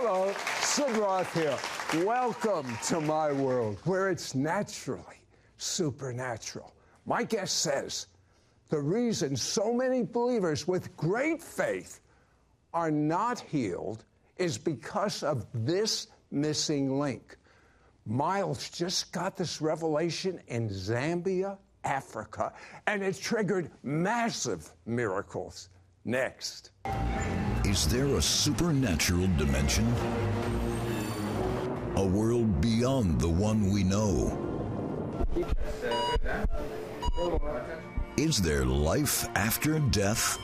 Hello, Sid Roth here. Welcome to my world where it's naturally supernatural. My guest says the reason so many believers with great faith are not healed is because of this missing link. Myles just got this revelation in Zambia, Africa, and it triggered massive miracles. Next. Is there a supernatural dimension? A world beyond the one we know? Is there life after death?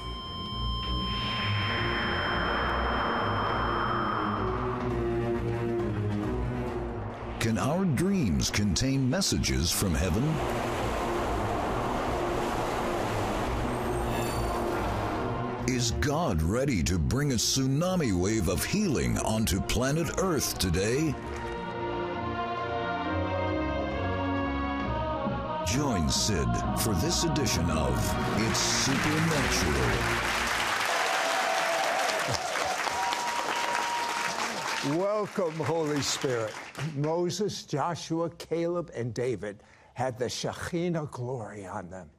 Can our dreams contain messages from heaven? Is God ready to bring a tsunami wave of healing onto planet Earth today? Join Sid for this edition of It's Supernatural. Welcome, Holy Spirit. Moses, Joshua, Caleb, and David had the Shekinah glory on them.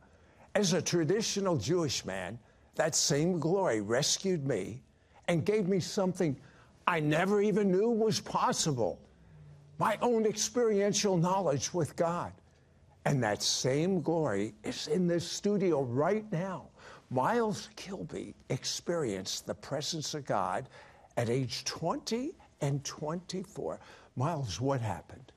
As a traditional Jewish man, that same glory rescued me and gave me something I never even knew was possible my own experiential knowledge with God. And that same glory is in this studio right now. Myles Kilby experienced the presence of God at age 20 and 24. Myles, what happened?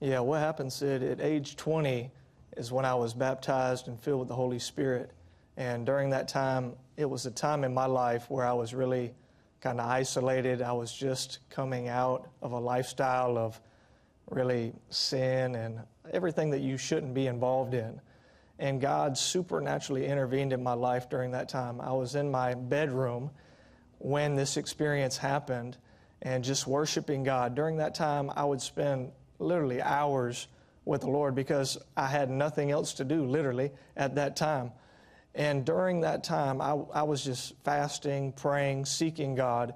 Yeah, what happened, Sid, at age 20 is when I was baptized and filled with the Holy Spirit. And during that time, it was a time in my life where I was really kind of isolated. I was just coming out of a lifestyle of really sin and everything that you shouldn't be involved in. And God supernaturally intervened in my life during that time. I was in my bedroom when this experience happened and just worshiping God. During that time, I would spend literally hours with the Lord because I had nothing else to do, literally, at that time. And during that time, I, I was just fasting, praying, seeking God.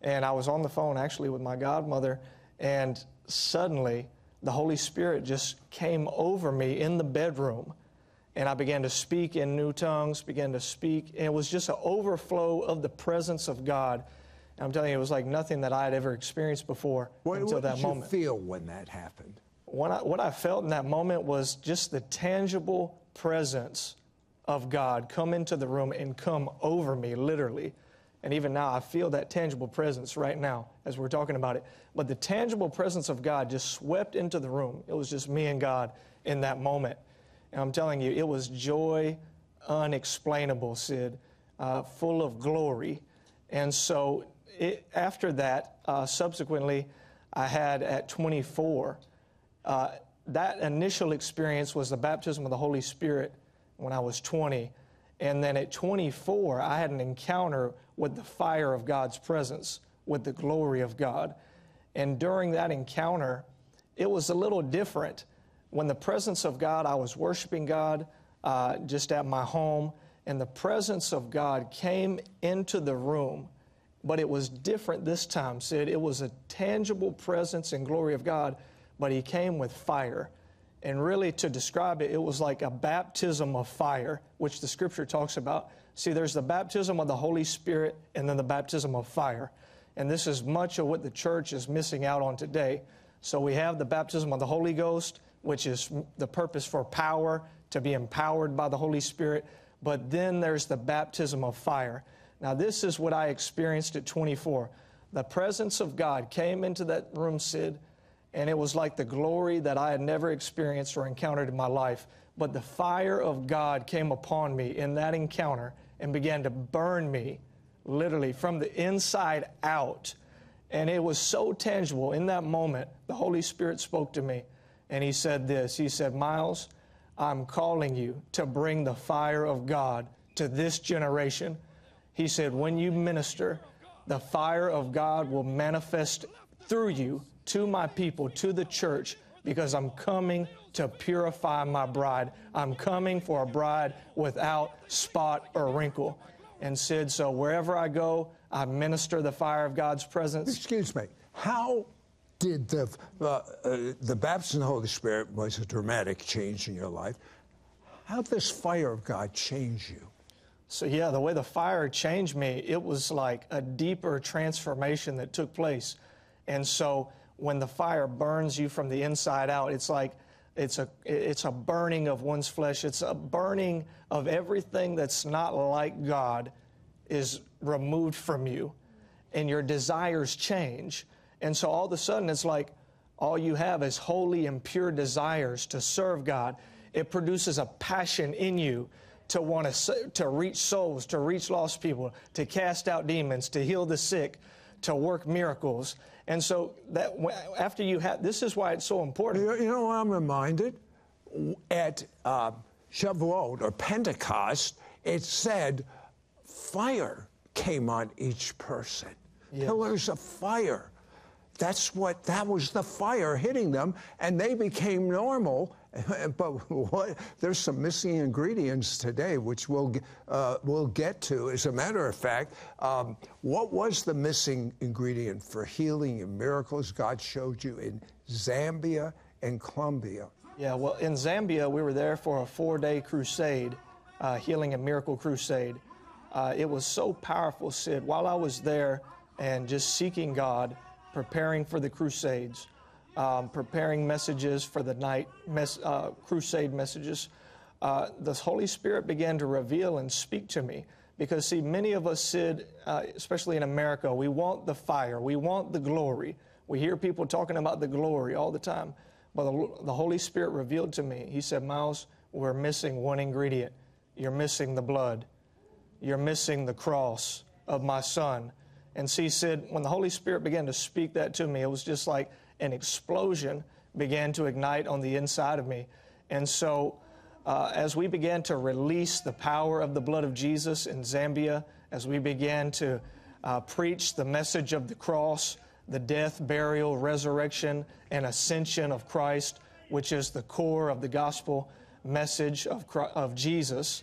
And I was on the phone actually with my godmother, and suddenly the Holy Spirit just came over me in the bedroom. And I began to speak in new tongues, began to speak. And it was just an overflow of the presence of God. And I'm telling you, it was like nothing that I had ever experienced before what, until what that did moment. you feel when that happened? What I, what I felt in that moment was just the tangible presence of God come into the room and come over me, literally. And even now, I feel that tangible presence right now as we're talking about it. But the tangible presence of God just swept into the room. It was just me and God in that moment. And I'm telling you, it was joy unexplainable, Sid, uh, full of glory. And so it, after that, uh, subsequently, I had at 24, uh, that initial experience was the baptism of the Holy Spirit when I was 20. And then at 24, I had an encounter with the fire of God's presence, with the glory of God. And during that encounter, it was a little different. When the presence of God, I was worshiping God uh, just at my home, and the presence of God came into the room. But it was different this time, Sid. It was a tangible presence and glory of God, but He came with fire. And really, to describe it, it was like a baptism of fire, which the scripture talks about. See, there's the baptism of the Holy Spirit and then the baptism of fire. And this is much of what the church is missing out on today. So we have the baptism of the Holy Ghost, which is the purpose for power, to be empowered by the Holy Spirit. But then there's the baptism of fire. Now, this is what I experienced at 24. The presence of God came into that room, Sid, and it was like the glory that I had never experienced or encountered in my life. But the fire of God came upon me in that encounter and began to burn me literally from the inside out. And it was so tangible in that moment. The Holy Spirit spoke to me and He said this He said, Myles, I'm calling you to bring the fire of God to this generation. He said, when you minister, the fire of God will manifest through you to my people, to the church, because I'm coming to purify my bride. I'm coming for a bride without spot or wrinkle. And Sid, so wherever I go, I minister the fire of God's presence. Excuse me. How did the uh, uh, the baptism of the Holy Spirit was a dramatic change in your life? How did this fire of God change you? So, yeah, the way the fire changed me, it was like a deeper transformation that took place. And so, when the fire burns you from the inside out, it's like it's a, it's a burning of one's flesh. It's a burning of everything that's not like God is removed from you, and your desires change. And so, all of a sudden, it's like all you have is holy and pure desires to serve God. It produces a passion in you to want to, to reach souls, to reach lost people, to cast out demons, to heal the sick, to work miracles. And so that after you have, this is why it's so important. You know, I'm reminded at uh, Shavuot or Pentecost, it said fire came on each person, yes. pillars of fire. That's what, that was the fire hitting them, and they became normal. but what, there's some missing ingredients today, which we'll, uh, we'll get to. As a matter of fact, um, what was the missing ingredient for healing and miracles God showed you in Zambia and Colombia? Yeah, well, in Zambia, we were there for a four day crusade, uh, healing and miracle crusade. Uh, it was so powerful, Sid. While I was there and just seeking God, preparing for the crusades, um, preparing messages for the night mes- uh, crusade messages, uh, the Holy Spirit began to reveal and speak to me. Because, see, many of us, Sid, uh, especially in America, we want the fire, we want the glory. We hear people talking about the glory all the time. But the, the Holy Spirit revealed to me, He said, Myles, we're missing one ingredient. You're missing the blood, you're missing the cross of my son. And see, Sid, when the Holy Spirit began to speak that to me, it was just like an explosion began to ignite on the inside of me. And so, uh, as we began to release the power of the blood of Jesus in Zambia, as we began to uh, preach the message of the cross, the death, burial, resurrection, and ascension of Christ, which is the core of the gospel message of, Christ, of Jesus,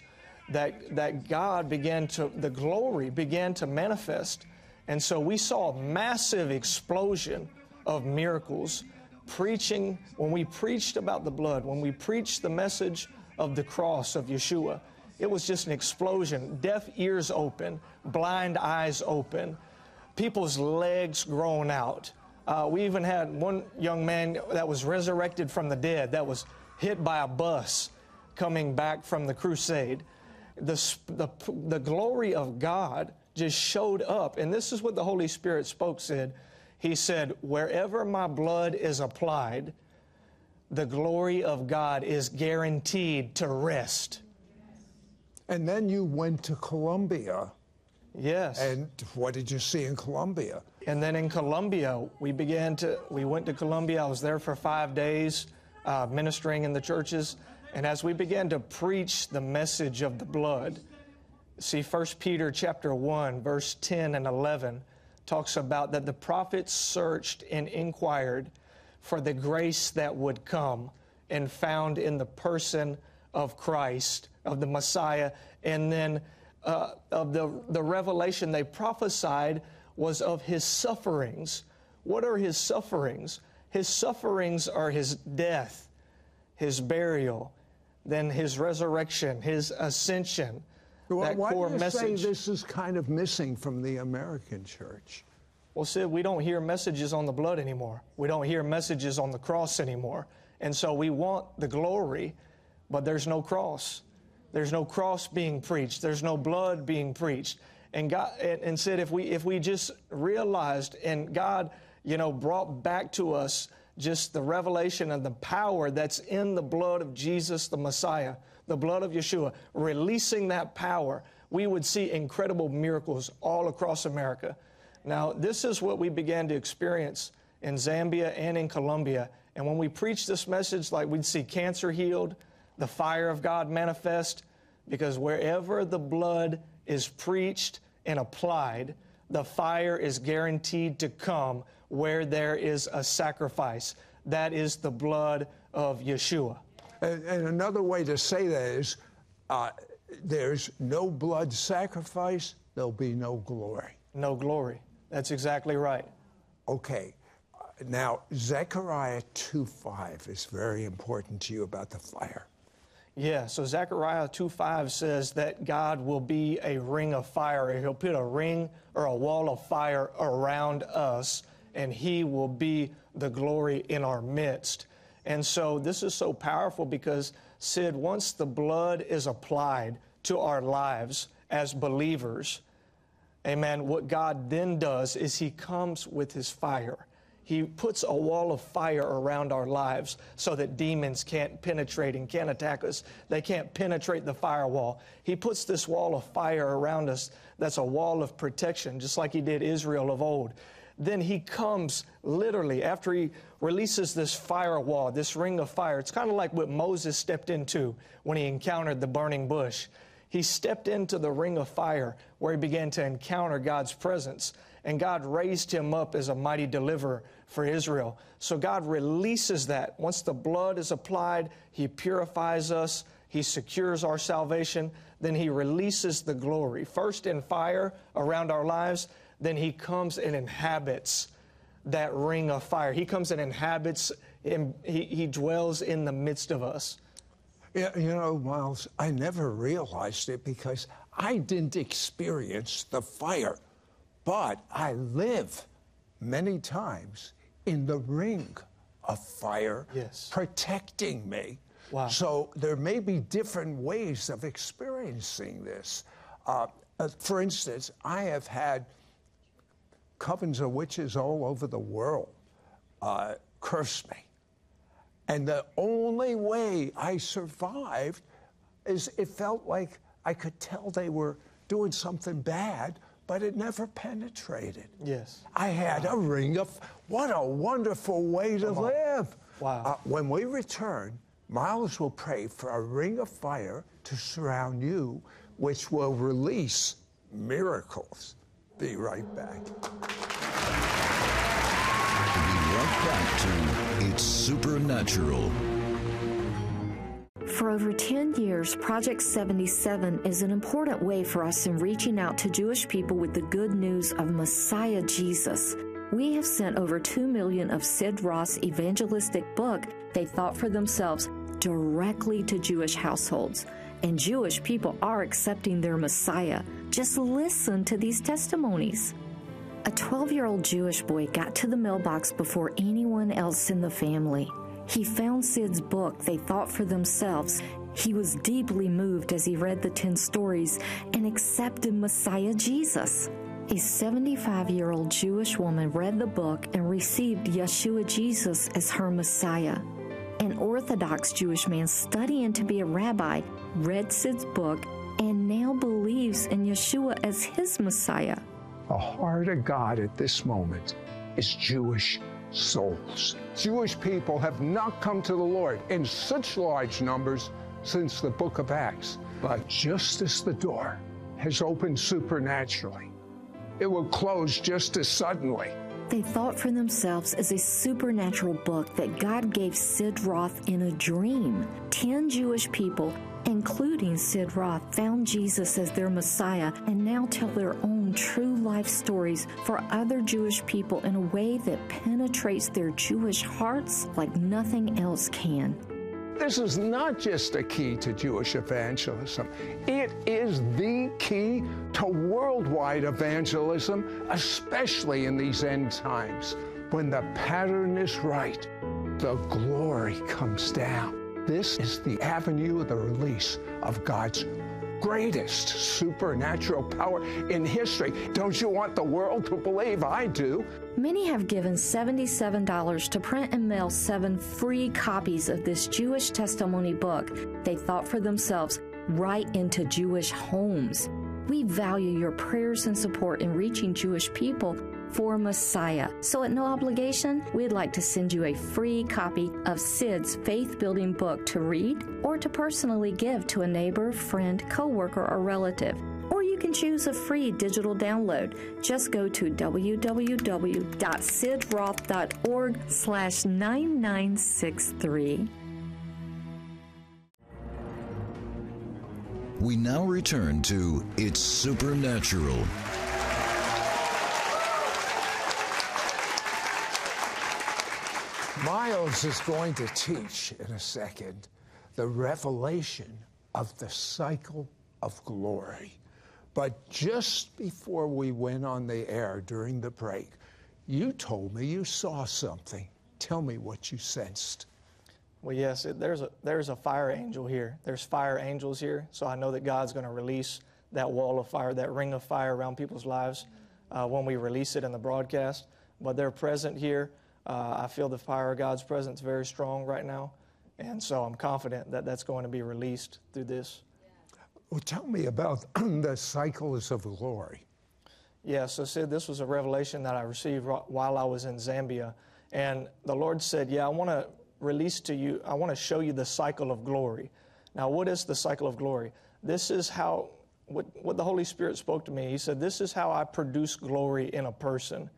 that, that God began to, the glory began to manifest and so we saw a massive explosion of miracles preaching, when we preached about the blood, when we preached the message of the cross of Yeshua, it was just an explosion. Deaf ears open, blind eyes open, people's legs grown out. Uh, we even had one young man that was resurrected from the dead, that was hit by a bus coming back from the crusade. The, the, the glory of God just showed up. And this is what the Holy Spirit spoke, said. He said, Wherever my blood is applied, the glory of God is guaranteed to rest. And then you went to Colombia. Yes. And what did you see in Colombia? And then in Colombia, we began to, we went to Colombia. I was there for five days uh, ministering in the churches. And as we began to preach the message of the blood, See, 1 Peter chapter 1, verse 10 and 11 talks about that the prophets searched and inquired for the grace that would come and found in the person of Christ, of the Messiah, and then uh, of the, the revelation they prophesied was of his sufferings. What are his sufferings? His sufferings are his death, his burial, then his resurrection, his ascension that why core do you message. say this is kind of missing from the American church? Well, Sid, we don't hear messages on the blood anymore. We don't hear messages on the cross anymore. And so we want the glory, but there's no cross. There's no cross being preached. There's no blood being preached. And God and, and said if we if we just realized and God, you know, brought back to us just the revelation and the power that's in the blood of Jesus the Messiah the blood of Yeshua, releasing that power, we would see incredible miracles all across America. Now, this is what we began to experience in Zambia and in Colombia. And when we preached this message, like we'd see cancer healed, the fire of God manifest, because wherever the blood is preached and applied, the fire is guaranteed to come where there is a sacrifice. That is the blood of Yeshua. And, and another way to say that is uh, there's no blood sacrifice, there'll be no glory. No glory. That's exactly right. Okay. Now, Zechariah 2 5 is very important to you about the fire. Yeah, so Zechariah 2.5 says that God will be a ring of fire. He'll put a ring or a wall of fire around us, and He will be the glory in our midst. And so this is so powerful because, Sid, once the blood is applied to our lives as believers, amen, what God then does is He comes with His fire. He puts a wall of fire around our lives so that demons can't penetrate and can't attack us. They can't penetrate the firewall. He puts this wall of fire around us that's a wall of protection, just like He did Israel of old. Then He comes literally after He releases this firewall, this ring of fire. It's kind of like what Moses stepped into when he encountered the burning bush. He stepped into the ring of fire where he began to encounter God's presence and God raised him up as a mighty deliverer for Israel. So God releases that. Once the blood is applied, He purifies us, He secures our salvation, then He releases the glory. First in fire around our lives, then He comes and inhabits that ring of fire. He comes and inhabits, in, he, he dwells in the midst of us. Yeah, you know, Myles, I never realized it because I didn't experience the fire, but I live many times in the ring of fire, Yes. protecting me. Wow. So there may be different ways of experiencing this. Uh, uh, for instance, I have had covens of witches all over the world uh, curse me. And the only way I survived is it felt like I could tell they were doing something bad, but it never penetrated. Yes. I had a ring of, what a wonderful way to live. Wow. Uh, when we return, Myles will pray for a ring of fire to surround you, which will release miracles. Be right back. We'll be right back to It's Supernatural. For over 10 years, Project 77 is an important way for us in reaching out to Jewish people with the good news of Messiah Jesus. We have sent over 2 million of Sid Roth's evangelistic book, They Thought for Themselves, directly to Jewish households. And Jewish people are accepting their Messiah. Just listen to these testimonies. A 12 year old Jewish boy got to the mailbox before anyone else in the family. He found Sid's book, They Thought for Themselves. He was deeply moved as he read the 10 stories and accepted Messiah Jesus. A 75 year old Jewish woman read the book and received Yeshua Jesus as her Messiah. An Orthodox Jewish man studying to be a rabbi read Sid's book and now believes in Yeshua as his Messiah. The heart of God at this moment is Jewish souls. Jewish people have not come to the Lord in such large numbers since the book of Acts. But just as the door has opened supernaturally, it will close just as suddenly. They thought for themselves as a supernatural book that God gave Sid Roth in a dream. Ten Jewish people, including Sid Roth, found Jesus as their Messiah and now tell their own true life stories for other Jewish people in a way that penetrates their Jewish hearts like nothing else can. This is not just a key to Jewish evangelism, it is the key to worldwide evangelism, especially in these end times. When the pattern is right, the glory comes down. This is the avenue of the release of God's greatest supernatural power in history. Don't you want the world to believe? I do. Many have given $77 to print and mail seven free copies of this Jewish testimony book they thought for themselves right into Jewish homes. We value your prayers and support in reaching Jewish people for Messiah. So, at no obligation, we'd like to send you a free copy of Sid's faith building book to read or to personally give to a neighbor, friend, coworker, or relative. Or you can choose a free digital download. Just go to www.sidroth.org slash 9963. We now return to It's Supernatural. Myles is going to teach in a second the revelation of the cycle of glory. But just before we went on the air during the break, you told me you saw something. Tell me what you sensed. Well, yes, it, there's, a, there's a fire angel here. There's fire angels here. So I know that God's going to release that wall of fire, that ring of fire around people's lives uh, when we release it in the broadcast. But they're present here. Uh, I feel the fire of God's presence very strong right now. And so I'm confident that that's going to be released through this. Well, tell me about the cycles of glory. Yeah, so Sid, this was a revelation that I received while I was in Zambia. And the Lord said, Yeah, I want to release to you, I want to show you the cycle of glory. Now, what is the cycle of glory? This is how, what, what the Holy Spirit spoke to me. He said, This is how I produce glory in a person.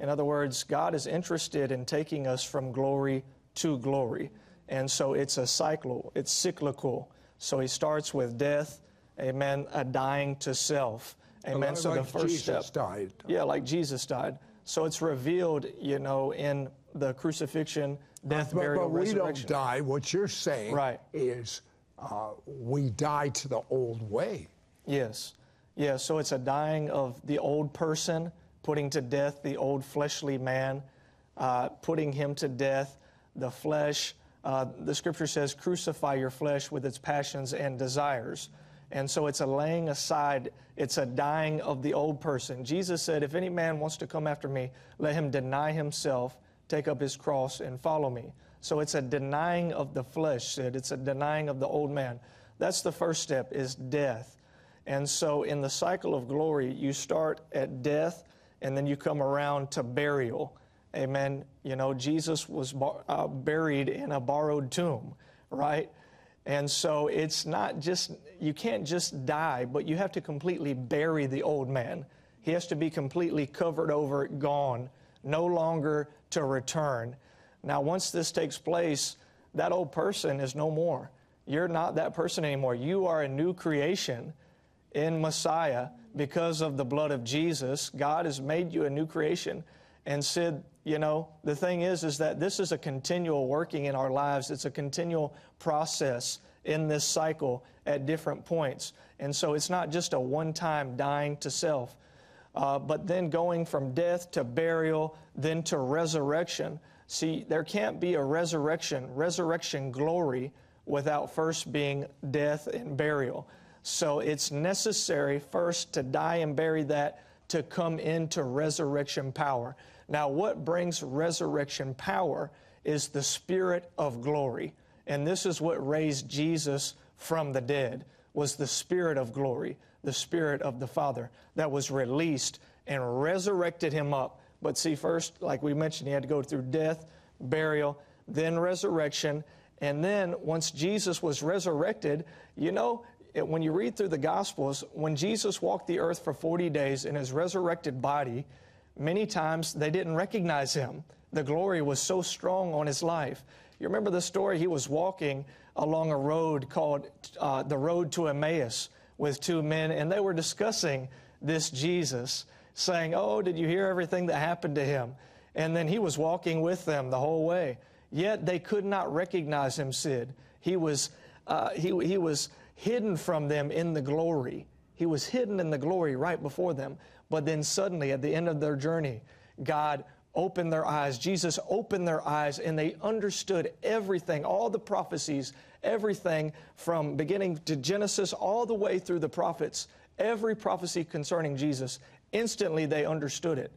In other words, God is interested in taking us from glory to glory. And so it's a cycle, it's cyclical. So he starts with death, amen, a dying to self. Amen. so the first Jesus step. died. Yeah, like Jesus died. So it's revealed, you know, in the crucifixion, death, but, burial, but we resurrection. don't die. What you're saying Right. is uh, we die to the old way. Yes. Yeah, so it's a dying of the old person, putting to death the old fleshly man, uh, putting him to death, the flesh. Uh, the scripture says, crucify your flesh with its passions and desires. And so it's a laying aside, it's a dying of the old person. Jesus said, If any man wants to come after me, let him deny himself, take up his cross, and follow me. So it's a denying of the flesh, Sid. It's a denying of the old man. That's the first step, is death. And so in the cycle of glory, you start at death and then you come around to burial. Amen. You know, Jesus was uh, buried in a borrowed tomb, right? And so it's not just, you can't just die, but you have to completely bury the old man. He has to be completely covered over, gone, no longer to return. Now, once this takes place, that old person is no more. You're not that person anymore. You are a new creation in Messiah because of the blood of Jesus. God has made you a new creation and said, you know, the thing is, is that this is a continual working in our lives. It's a continual process in this cycle at different points. And so it's not just a one time dying to self, uh, but then going from death to burial, then to resurrection. See, there can't be a resurrection, resurrection glory, without first being death and burial. So it's necessary first to die and bury that to come into resurrection power. Now, what brings resurrection power is the Spirit of glory. And this is what raised Jesus from the dead was the Spirit of glory, the Spirit of the Father that was released and resurrected him up. But see, first, like we mentioned, he had to go through death, burial, then resurrection. And then once Jesus was resurrected, you know, it, when you read through the Gospels, when Jesus walked the earth for 40 days in his resurrected body, many times they didn't recognize him. The glory was so strong on his life. You remember the story? He was walking along a road called uh, the Road to Emmaus with two men, and they were discussing this Jesus, saying, Oh, did you hear everything that happened to him? And then he was walking with them the whole way. Yet they could not recognize him, Sid. He was, uh, he, he was hidden from them in the glory. He was hidden in the glory right before them. But then suddenly, at the end of their journey, God opened their eyes. Jesus opened their eyes, and they understood everything, all the prophecies, everything from beginning to Genesis all the way through the prophets, every prophecy concerning Jesus. Instantly, they understood it.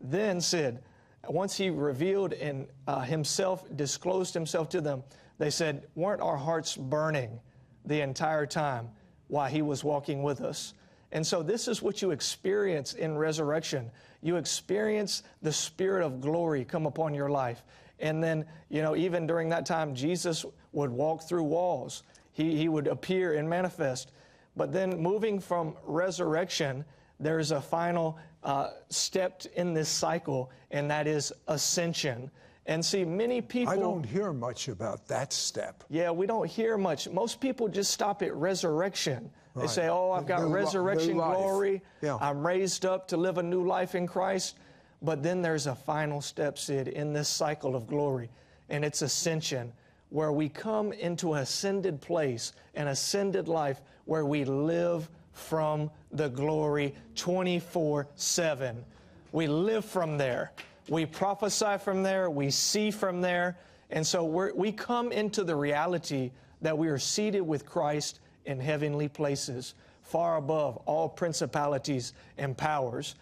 Then, Sid, once he revealed and uh, himself, disclosed himself to them, they said, Weren't our hearts burning the entire time while he was walking with us? And so, this is what you experience in resurrection. You experience the Spirit of glory come upon your life. And then, you know, even during that time, Jesus would walk through walls, he, he would appear and manifest. But then, moving from resurrection, there's a final uh, step in this cycle, and that is ascension. And see, many people. I don't hear much about that step. Yeah, we don't hear much. Most people just stop at resurrection. They say, Oh, I've got New resurrection glory. Yeah. I'm raised up to live a new life in Christ. But then there's a final step, Sid, in this cycle of glory, and it's ascension, where we come into an ascended place, an ascended life, where we live from the glory 24 7. We live from there. We prophesy from there. We see from there. And so we're, we come into the reality that we are seated with Christ in heavenly places, far above all principalities and powers.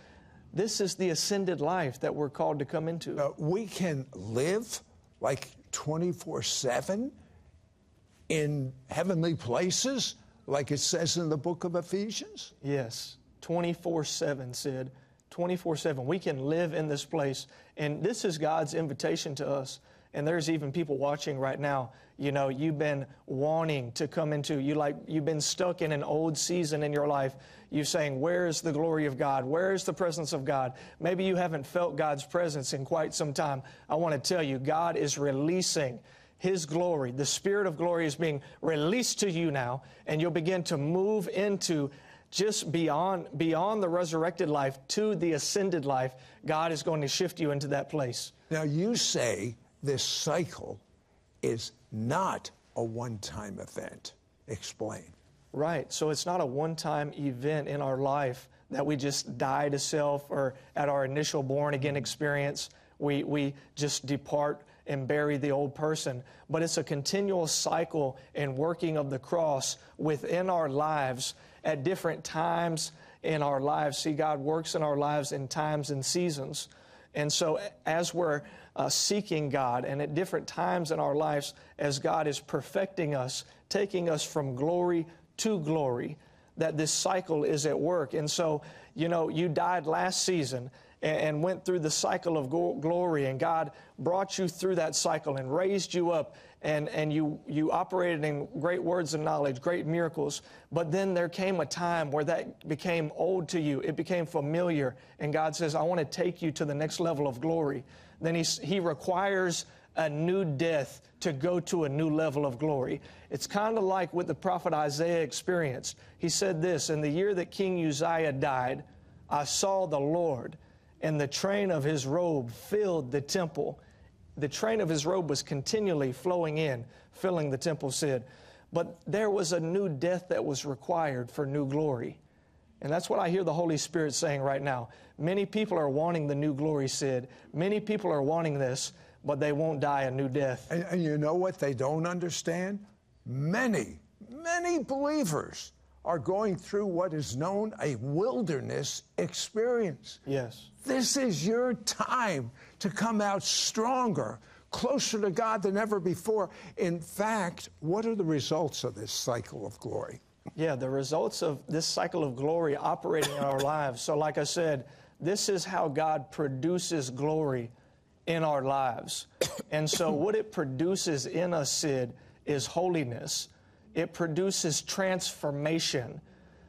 This is the ascended life that we're called to come into. Uh, we can live like 24 7 in heavenly places, like it says in the book of Ephesians. Yes, 24 7, Sid. 24 7. We can live in this place. And this is God's invitation to us. And there's even people watching right now. You know, you've been wanting to come into, you like, you've been stuck in an old season in your life. You're saying, Where is the glory of God? Where is the presence of God? Maybe you haven't felt God's presence in quite some time. I want to tell you, God is releasing his glory, the Spirit of glory is being released to you now, and you'll begin to move into just beyond, beyond the resurrected life to the ascended life. God is going to shift you into that place. Now, you say this cycle is not a one time event. Explain. Right. So it's not a one time event in our life that we just die to self or at our initial born again experience, we, we just depart and bury the old person. But it's a continual cycle and working of the cross within our lives at different times in our lives. See, God works in our lives in times and seasons. And so, as we're uh, seeking God, and at different times in our lives, as God is perfecting us, taking us from glory to glory, that this cycle is at work. And so, you know, you died last season and, went through the cycle of glory, and God brought you through that cycle and raised you up, and, and you, you operated in great words of knowledge, great miracles. But then there came a time where that became old to you, it became familiar, and God says, I want to take you to the next level of glory. Then He, he requires a new death to go to a new level of glory. It's kind of like what the prophet Isaiah experienced. He said this In the year that King Uzziah died, I saw the Lord, and the train of his robe filled the temple. The train of his robe was continually flowing in, filling the temple, said. But there was a new death that was required for new glory. And that's what I hear the Holy Spirit saying right now. Many people are wanting the new glory, Sid. Many people are wanting this, but they won't die a new death. And, and you know what they don't understand? Many, many believers are going through what is known a wilderness experience. Yes. This is your time to come out stronger, closer to God than ever before. In fact, what are the results of this cycle of glory? Yeah, the results of this cycle of glory operating in our lives. So, like I said, this is how God produces glory in our lives. And so, what it produces in us, Sid, is holiness. It produces transformation,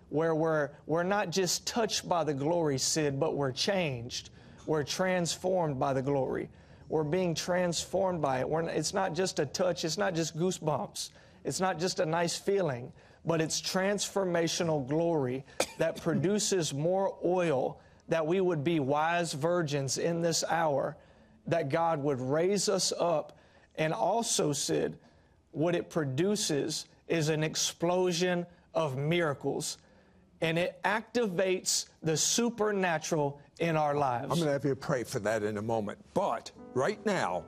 where we're, we're not just touched by the glory, Sid, but we're changed. We're transformed by the glory. We're being transformed by it. We're, it's not just a touch, it's not just goosebumps, it's not just a nice feeling, but it's transformational glory that produces more oil that we would be wise virgins in this hour, that God would raise us up. And also, Sid, what it produces is an explosion of miracles and it activates the supernatural in our lives. I'm going to have you pray for that in a moment. But right now,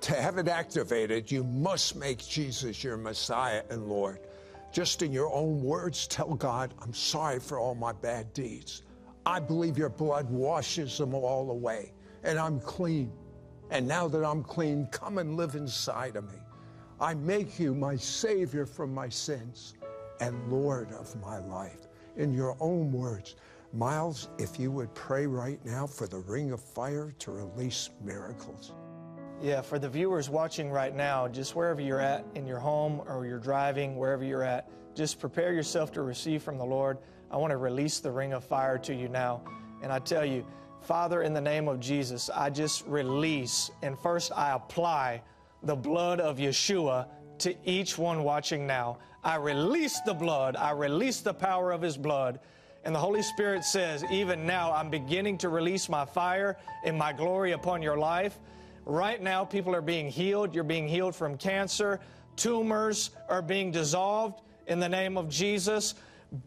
to have it activated, you must make Jesus your Messiah and Lord. Just in your own words, tell God, I'm sorry for all my bad deeds. I believe your blood washes them all away, and I'm clean. And now that I'm clean, come and live inside of me. I make you my Savior from my sins and Lord of my life. In your own words, Myles, if you would pray right now for the ring of fire to release miracles. Yeah, for the viewers watching right now, just wherever you're at in your home or you're driving, wherever you're at, just prepare yourself to receive from the Lord. I want to release the ring of fire to you now. And I tell you, Father, in the name of Jesus, I just release and first I apply the blood of Yeshua to each one watching now. I release the blood, I release the power of His blood. And the Holy Spirit says, even now, I'm beginning to release my fire and my glory upon your life. Right now, people are being healed. You're being healed from cancer. Tumors are being dissolved in the name of Jesus.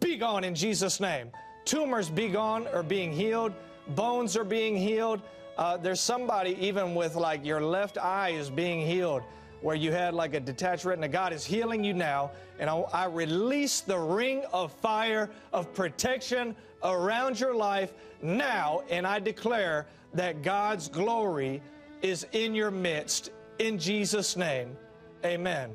Be gone in Jesus' name. Tumors be gone or being healed. Bones are being healed. Uh, there's somebody even with like your left eye is being healed where you had like a detached retina. God is healing you now. And I, I release the ring of fire of protection around your life now. And I declare that God's glory is in your midst. In Jesus' name, amen.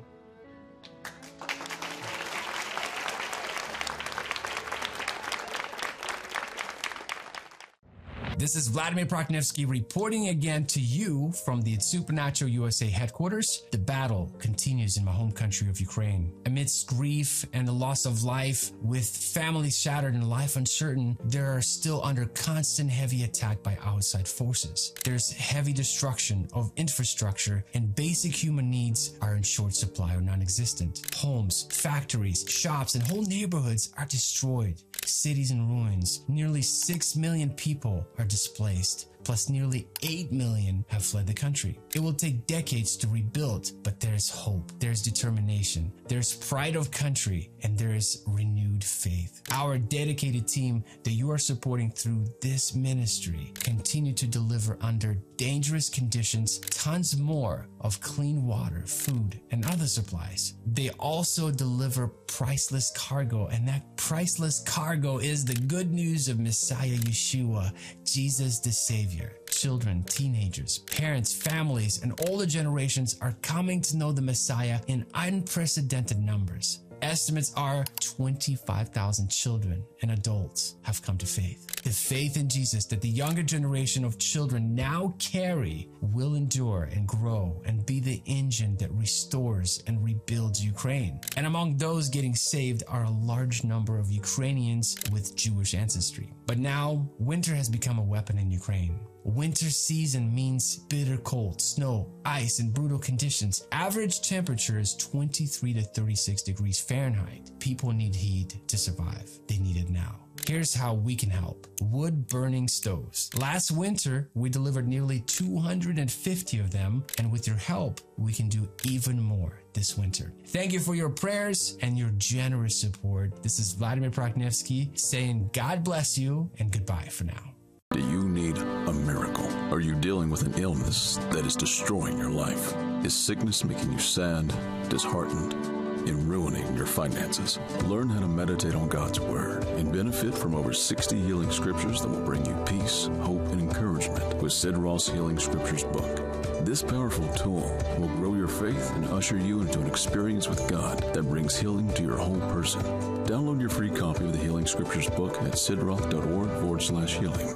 This is Vladimir Proknevsky reporting again to you from the Supernatural USA headquarters. The battle continues in my home country of Ukraine. Amidst grief and the loss of life, with families shattered and life uncertain, they are still under constant heavy attack by outside forces. There's heavy destruction of infrastructure and basic human needs are in short supply or non-existent. Homes, factories, shops, and whole neighborhoods are destroyed cities in ruins. Nearly 6 million people are displaced plus nearly 8 million have fled the country. It will take decades to rebuild, but there's hope, there's determination, there's pride of country, and there is renewed faith. Our dedicated team that you are supporting through this ministry continue to deliver under dangerous conditions tons more of clean water, food, and other supplies. They also deliver priceless cargo, and that priceless cargo is the good news of Messiah Yeshua, Jesus the Savior Savior. Children, teenagers, parents, families, and older generations are coming to know the Messiah in unprecedented numbers. Estimates are 25,000 children and adults have come to faith. The faith in Jesus that the younger generation of children now carry will endure and grow and be the engine that restores and rebuilds Ukraine. And among those getting saved are a large number of Ukrainians with Jewish ancestry. But now, winter has become a weapon in Ukraine. Winter season means bitter cold, snow, ice, and brutal conditions. Average temperature is 23 to 36 degrees Fahrenheit. People need heat to survive. They need it now. Here's how we can help. Wood burning stoves. Last winter, we delivered nearly 250 of them, and with your help, we can do even more this winter. Thank you for your prayers and your generous support. This is Vladimir Proknevsky saying God bless you and goodbye for now. Need a miracle? Are you dealing with an illness that is destroying your life? Is sickness making you sad, disheartened, and ruining your finances? Learn how to meditate on God's Word and benefit from over 60 healing scriptures that will bring you peace, hope, and encouragement with Sid Roth's Healing Scriptures book. This powerful tool will grow your faith and usher you into an experience with God that brings healing to your whole person. Download your free copy of the Healing Scriptures book at sidroth.org forward slash healing.